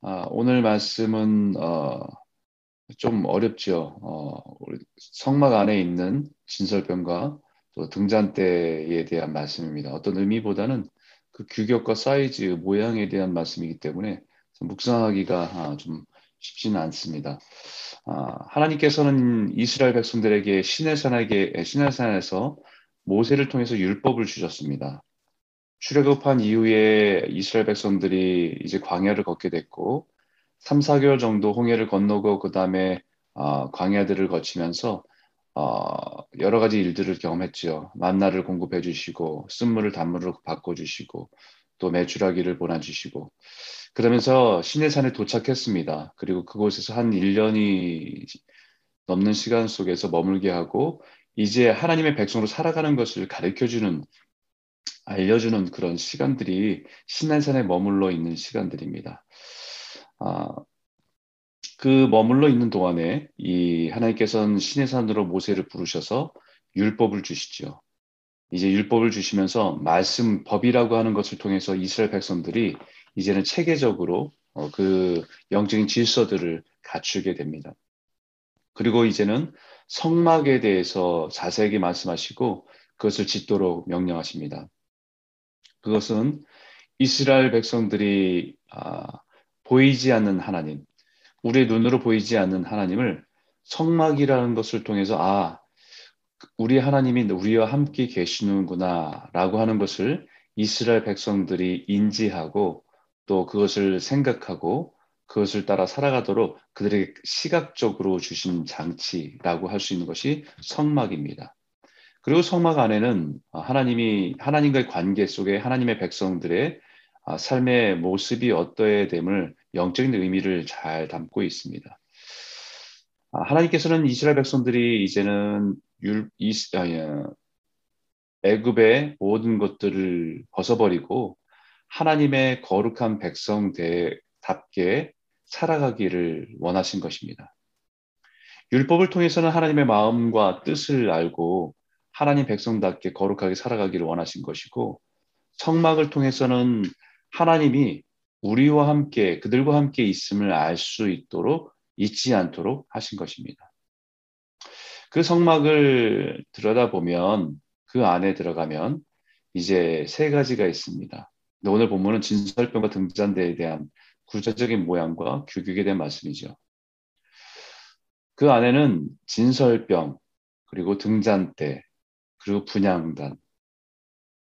아, 오늘 말씀은 어, 좀 어렵죠. 어, 성막 안에 있는 진설병과 또 등잔대에 대한 말씀입니다. 어떤 의미보다는 그 규격과 사이즈, 모양에 대한 말씀이기 때문에 묵상하기가 아, 좀 쉽지는 않습니다. 아, 하나님께서는 이스라엘 백성들에게 시내산에게 시내산에서 모세를 통해서 율법을 주셨습니다. 출애굽한 이후에 이스라엘 백성들이 이제 광야를 걷게 됐고 3, 4개월 정도 홍해를 건너고 그 다음에 어, 광야들을 거치면서 어, 여러 가지 일들을 경험했죠. 만나를 공급해 주시고 쓴물을 단물로 바꿔 주시고 또 메추라기를 보내 주시고 그러면서 시내산에 도착했습니다. 그리고 그곳에서 한 1년이 넘는 시간 속에서 머물게 하고 이제 하나님의 백성으로 살아가는 것을 가르쳐 주는 알려주는 그런 시간들이 신난산에 머물러 있는 시간들입니다. 아, 그 머물러 있는 동안에 이 하나님께서는 신의 산으로 모세를 부르셔서 율법을 주시죠. 이제 율법을 주시면서 말씀 법이라고 하는 것을 통해서 이스라엘 백성들이 이제는 체계적으로 어, 그 영적인 질서들을 갖추게 됩니다. 그리고 이제는 성막에 대해서 자세하게 말씀하시고 그것을 짓도록 명령하십니다. 그것은 이스라엘 백성들이 아, 보이지 않는 하나님, 우리의 눈으로 보이지 않는 하나님을 성막이라는 것을 통해서 아, 우리 하나님이 우리와 함께 계시는구나라고 하는 것을 이스라엘 백성들이 인지하고 또 그것을 생각하고 그것을 따라 살아가도록 그들에게 시각적으로 주신 장치라고 할 수 있는 것이 성막입니다. 그리고 성막 안에는 하나님이 하나님과의 관계 속에 하나님의 백성들의 아, 삶의 모습이 어떠해야 됨을 영적인 의미를 잘 담고 있습니다. 아, 하나님께서는 이스라엘 백성들이 이제는 율, 이, 아, 예, 애굽의 모든 것들을 벗어버리고 하나님의 거룩한 백성답게 살아가기를 원하신 것입니다. 율법을 통해서는 하나님의 마음과 뜻을 알고 하나님 백성답게 거룩하게 살아가기를 원하신 것이고 성막을 통해서는 하나님이 우리와 함께 그들과 함께 있음을 알 수 있도록 잊지 않도록 하신 것입니다. 그 성막을 들여다보면 그 안에 들어가면 이제 세 가지가 있습니다. 오늘 본문은 진설병과 등잔대에 대한 구체적인 모양과 규격에 대한 말씀이죠. 그 안에는 진설병, 그리고 등잔대, 그리고 분양단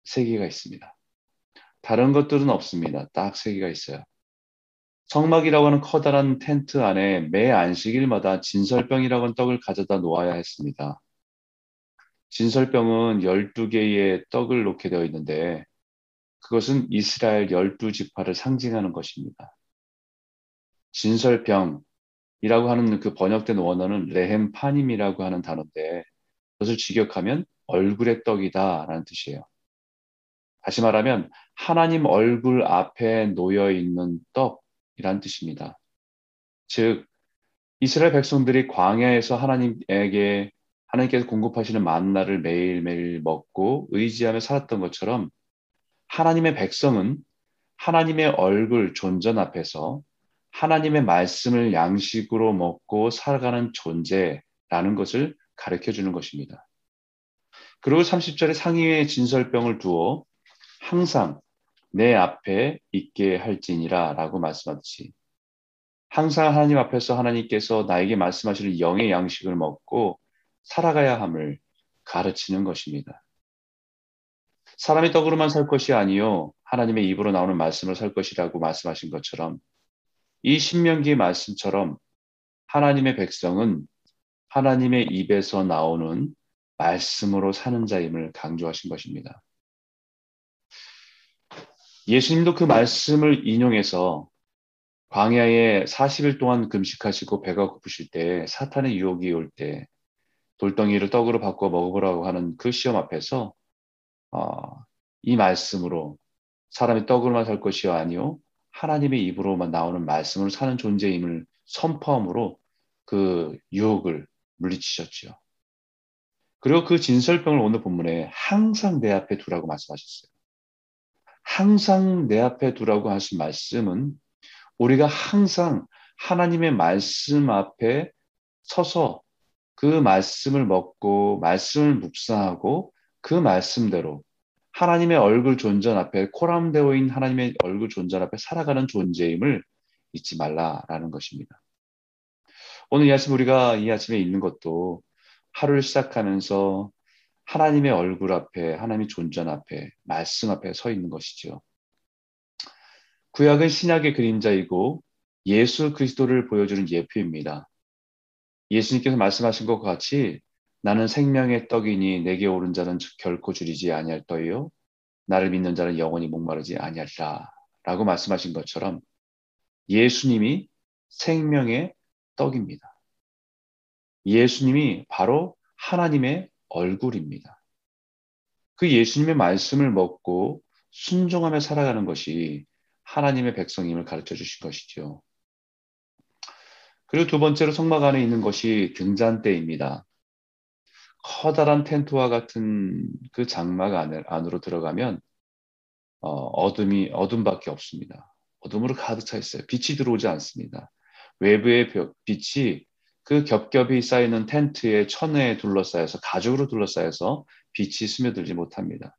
세 개가 있습니다. 다른 것들은 없습니다. 딱 세 개가 있어요. 성막이라고 하는 커다란 텐트 안에 매 안식일마다 진설병이라고 하는 떡을 가져다 놓아야 했습니다. 진설병은 12개의 떡을 놓게 되어 있는데 그것은 이스라엘 12지파를 상징하는 것입니다. 진설병이라고 하는 그 번역된 원어는 레헴파님이라고 하는 단어인데 그것을 직역하면 얼굴의 떡이다 라는 뜻이에요. 다시 말하면 하나님 얼굴 앞에 놓여 있는 떡이란 뜻입니다. 즉 이스라엘 백성들이 광야에서 하나님에게 하나님께서 공급하시는 만나를 매일매일 먹고 의지하며 살았던 것처럼 하나님의 백성은 하나님의 얼굴 존전 앞에서 하나님의 말씀을 양식으로 먹고 살아가는 존재라는 것을 가르쳐 주는 것입니다. 그리고 30절에 상위에 진설병을 두어 항상 내 앞에 있게 할지니라 라고 말씀하듯이 항상 하나님 앞에서 하나님께서 나에게 말씀하시는 영의 양식을 먹고 살아가야 함을 가르치는 것입니다. 사람이 떡으로만 살 것이 아니요 하나님의 입으로 나오는 말씀을 살 것이라고 말씀하신 것처럼 이 신명기의 말씀처럼 하나님의 백성은 하나님의 입에서 나오는 말씀으로 사는 자임을 강조하신 것입니다. 예수님도 그 말씀을 인용해서 광야에 40일 동안 금식하시고 배가 고프실 때 사탄의 유혹이 올 때 돌덩이를 떡으로 바꿔 먹어보라고 하는 그 시험 앞에서 어, 이 말씀으로 사람이 떡으로만 살 것이 아니요 하나님의 입으로만 나오는 말씀으로 사는 존재임을 선포함으로 그 유혹을 물리치셨죠. 그리고 그 진설병을 오늘 본문에 항상 내 앞에 두라고 말씀하셨어요. 항상 내 앞에 두라고 하신 말씀은 우리가 항상 하나님의 말씀 앞에 서서 그 말씀을 먹고 말씀을 묵상하고 그 말씀대로 하나님의 얼굴 존전 앞에 있는 하나님의 얼굴 존전 앞에 살아가는 존재임을 잊지 말라라는 것입니다. 오늘 이 아침 우리가 이 아침에 있는 것도 하루를 시작하면서 하나님의 얼굴 앞에 하나님의 존전 앞에 말씀 앞에 서 있는 것이죠. 구약은 신약의 그림자이고 예수 그리스도를 보여주는 예표입니다. 예수님께서 말씀하신 것과 같이 나는 생명의 떡이니 내게 오른 자는 결코 줄이지 아니할 터이요 나를 믿는 자는 영원히 목마르지 아니하리라 라고 말씀하신 것처럼 예수님이 생명의 떡입니다. 예수님이 바로 하나님의 얼굴입니다. 그 예수님의 말씀을 먹고 순종하며 살아가는 것이 하나님의 백성임을 가르쳐 주신 것이죠. 그리고 두 번째로 성막 안에 있는 것이 등잔대입니다. 커다란 텐트와 같은 그 장막 안으로 들어가면 어, 어둠이 어둠밖에 없습니다. 어둠으로 가득 차 있어요. 빛이 들어오지 않습니다. 외부의 빛이 그 겹겹이 쌓이는 텐트의 천에 둘러싸여서 가죽으로 둘러싸여서 빛이 스며들지 못합니다.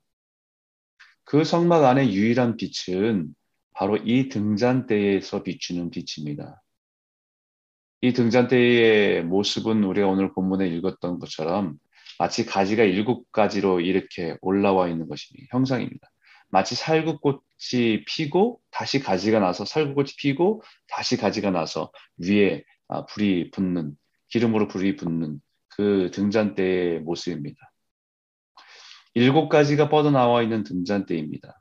그 성막 안의 유일한 빛은 바로 이 등잔대에서 비추는 빛입니다. 이 등잔대의 모습은 우리가 오늘 본문에 읽었던 것처럼 마치 가지가 일곱 가지로 이렇게 올라와 있는 것이 형상입니다. 마치 살구꽃이 피고 다시 가지가 나서 살구꽃이 피고 다시 가지가 나서 위에 아, 불이 붙는 기름으로 불이 붙는 그 등잔대의 모습입니다. 일곱 가지가 뻗어나와 있는 등잔대입니다.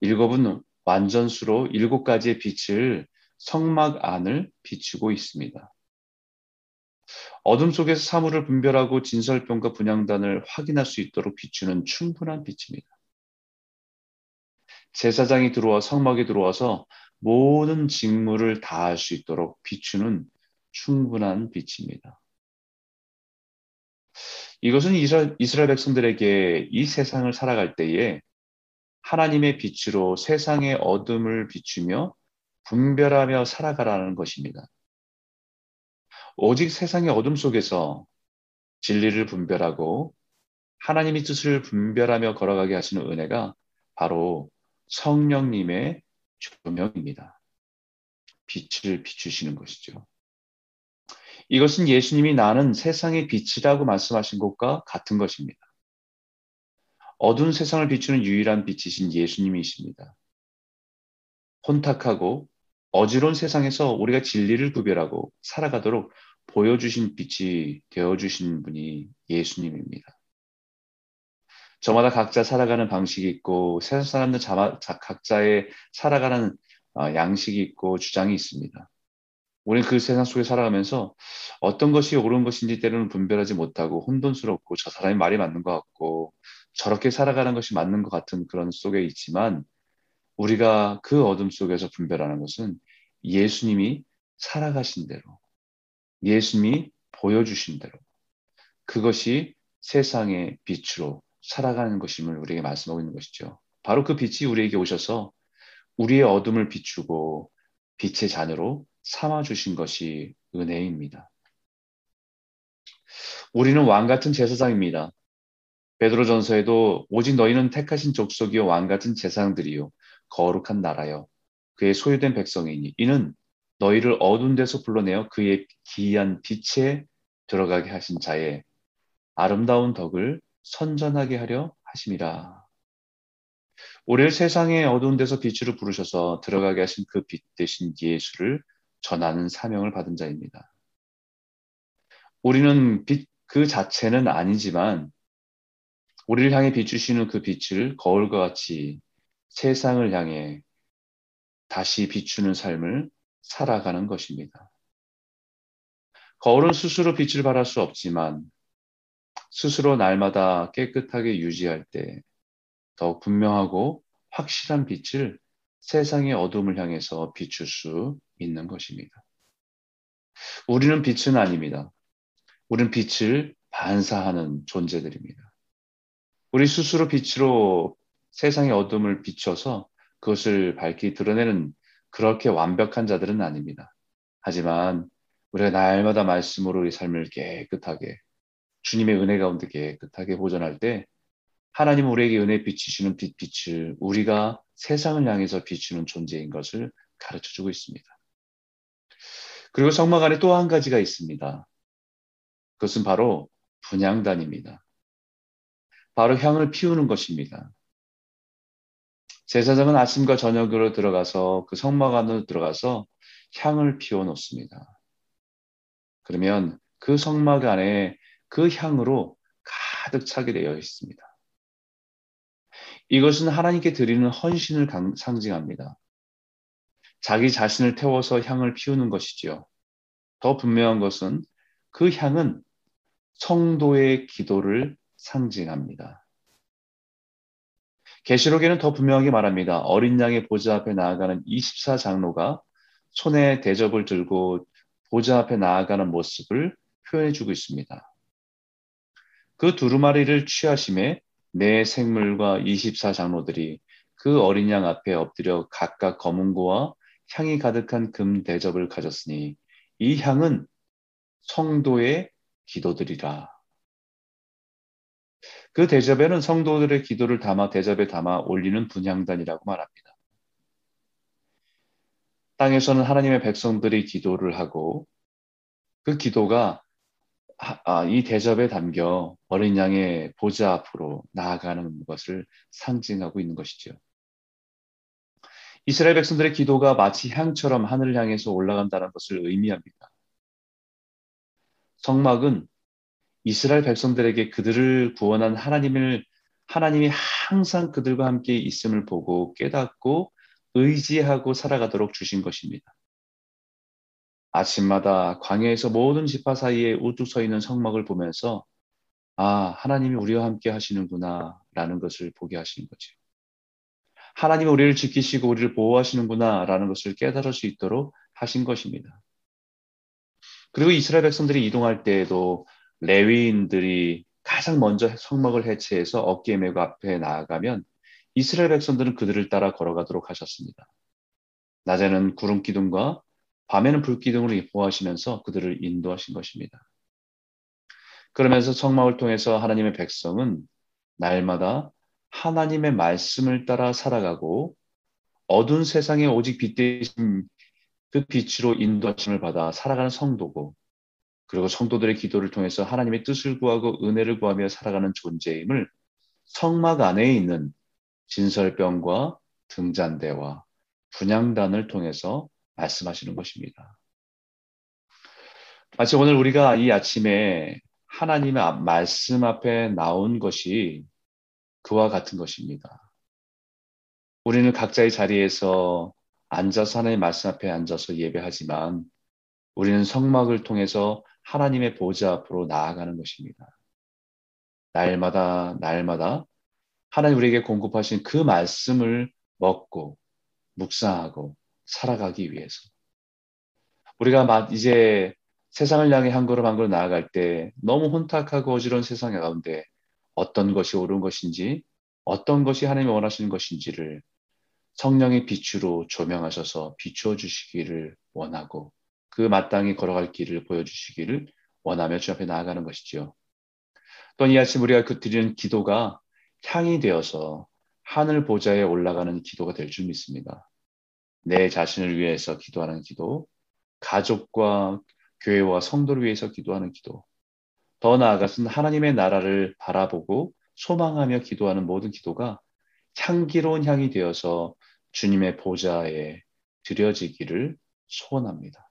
일곱은 완전수로 일곱 가지의 빛을 성막 안을 비추고 있습니다. 어둠 속에서 사물을 분별하고 진설병과 분양단을 확인할 수 있도록 비추는 충분한 빛입니다. 제사장이 들어와 성막에 들어와서 모든 직무를 다할 수 있도록 비추는 충분한 빛입니다. 이것은 이스라엘, 이스라엘 백성들에게 이 세상을 살아갈 때에 하나님의 빛으로 세상의 어둠을 비추며 분별하며 살아가라는 것입니다. 오직 세상의 어둠 속에서 진리를 분별하고 하나님의 뜻을 분별하며 걸어가게 하시는 은혜가 바로 성령님의 조명입니다. 빛을 비추시는 것이죠. 이것은 예수님이 나는 세상의 빛이라고 말씀하신 것과 같은 것입니다. 어두운 세상을 비추는 유일한 빛이신 예수님이십니다. 혼탁하고 어지러운 세상에서 우리가 진리를 구별하고 살아가도록 보여주신 빛이 되어주신 분이 예수님입니다. 저마다 각자 살아가는 방식이 있고 세상 사람들 각자의 살아가는 어, 양식이 있고 주장이 있습니다. 우리는 그 세상 속에 살아가면서 어떤 것이 옳은 것인지 때로는 분별하지 못하고 혼돈스럽고 저 사람이 말이 맞는 것 같고 저렇게 살아가는 것이 맞는 것 같은 그런 속에 있지만 우리가 그 어둠 속에서 분별하는 것은 예수님이 살아가신 대로 예수님이 보여주신 대로 그것이 세상의 빛으로 살아가는 것임을 우리에게 말씀하고 있는 것이죠. 바로 그 빛이 우리에게 오셔서 우리의 어둠을 비추고 빛의 자녀로 삼아 주신 것이 은혜입니다. 우리는 왕 같은 제사장입니다. 베드로전서에도 오직 너희는 택하신 족속이요 왕 같은 제사장들이요 거룩한 나라요 그의 소유된 백성이니 이는 너희를 어두운 데서 불러내어 그의 기이한 빛에 들어가게 하신 자의 아름다운 덕을 선전하게 하려 하심이라. 우리를 세상의 어두운 데서 빛으로 부르셔서 들어가게 하신 그 빛 대신 예수를 전하는 사명을 받은 자입니다. 우리는 빛 그 자체는 아니지만 우리를 향해 비추시는 그 빛을 거울과 같이 세상을 향해 다시 비추는 삶을 살아가는 것입니다. 거울은 스스로 빛을 발할 수 없지만 스스로 날마다 깨끗하게 유지할 때 더욱 분명하고 확실한 빛을 세상의 어둠을 향해서 비출 수 있는 것입니다. 우리는 빛은 아닙니다. 우리는 빛을 반사하는 존재들입니다. 우리 스스로 빛으로 세상의 어둠을 비춰서 그것을 밝히 드러내는 그렇게 완벽한 자들은 아닙니다. 하지만 우리가 날마다 말씀으로 우리 삶을 깨끗하게 주님의 은혜 가운데 깨끗하게 보존할 때 하나님 우리에게 은혜 비치시는 빛, 빛을 우리가 세상을 향해서 비추는 존재인 것을 가르쳐 주고 있습니다. 그리고 성막 안에 또 한 가지가 있습니다. 그것은 바로 분양단입니다. 바로 향을 피우는 것입니다. 제사장은 아침과 저녁으로 들어가서 그 성막 안으로 들어가서 향을 피워 놓습니다. 그러면 그 성막 안에 그 향으로 가득 차게 되어 있습니다. 이것은 하나님께 드리는 헌신을 상징합니다. 자기 자신을 태워서 향을 피우는 것이지요. 더 분명한 것은 그 향은 성도의 기도를 상징합니다. 계시록에는 더 분명하게 말합니다. 어린 양의 보좌 앞에 나아가는 24장로가 손에 대접을 들고 보좌 앞에 나아가는 모습을 표현해 주고 있습니다. 그 두루마리를 취하심에 내 생물과 24장로들이 그 어린 양 앞에 엎드려 각각 검은 고와 향이 가득한 금 대접을 가졌으니 이 향은 성도의 기도들이라. 그 대접에는 성도들의 기도를 담아 대접에 담아 올리는 분향단이라고 말합니다. 땅에서는 하나님의 백성들이 기도를 하고 그 기도가 아, 이 대접에 담겨 어린 양의 보좌 앞으로 나아가는 것을 상징하고 있는 것이죠. 이스라엘 백성들의 기도가 마치 향처럼 하늘을 향해서 올라간다는 것을 의미합니다. 성막은 이스라엘 백성들에게 그들을 구원한 하나님을 하나님이 항상 그들과 함께 있음을 보고 깨닫고 의지하고 살아가도록 주신 것입니다. 아침마다 광야에서 모든 지파 사이에 우뚝 서 있는 성막을 보면서 아, 하나님이 우리와 함께 하시는구나 라는 것을 보게 하시는 거죠. 하나님이 우리를 지키시고 우리를 보호하시는구나 라는 것을 깨달을 수 있도록 하신 것입니다. 그리고 이스라엘 백성들이 이동할 때에도 레위인들이 가장 먼저 성막을 해체해서 어깨에 메고 앞에 나아가면 이스라엘 백성들은 그들을 따라 걸어가도록 하셨습니다. 낮에는 구름 기둥과 밤에는 불 기둥으로 보호하시면서 그들을 인도하신 것입니다. 그러면서 성막을 통해서 하나님의 백성은 날마다 하나님의 말씀을 따라 살아가고 어두운 세상에 오직 빛 대신 그 빛으로 인도하심을 받아 살아가는 성도고 그리고 성도들의 기도를 통해서 하나님의 뜻을 구하고 은혜를 구하며 살아가는 존재임을 성막 안에 있는 진설병과 등잔대와 분양단을 통해서 말씀하시는 것입니다. 마치 오늘 우리가 이 아침에 하나님의 말씀 앞에 나온 것이 그와 같은 것입니다. 우리는 각자의 자리에서 앉아서 하나님의 말씀 앞에 앉아서 예배하지만 우리는 성막을 통해서 하나님의 보좌 앞으로 나아가는 것입니다. 날마다 날마다 하나님 우리에게 공급하신 그 말씀을 먹고 묵상하고 살아가기 위해서 우리가 이제 세상을 향해 한 걸음 한 걸음 나아갈 때 너무 혼탁하고 어지러운 세상 가운데 어떤 것이 옳은 것인지 어떤 것이 하나님이 원하시는 것인지를 성령의 빛으로 조명하셔서 비추어 주시기를 원하고 그 마땅히 걸어갈 길을 보여주시기를 원하며 주 앞에 나아가는 것이지요. 또이 아침 우리가 그 드리는 기도가 향이 되어서 하늘 보좌에 올라가는 기도가 될 줄 믿습니다. 내 자신을 위해서 기도하는 기도, 가족과 교회와 성도를 위해서 기도하는 기도, 더 나아가서는 하나님의 나라를 바라보고 소망하며 기도하는 모든 기도가 향기로운 향이 되어서 주님의 보좌에 드려지기를 소원합니다.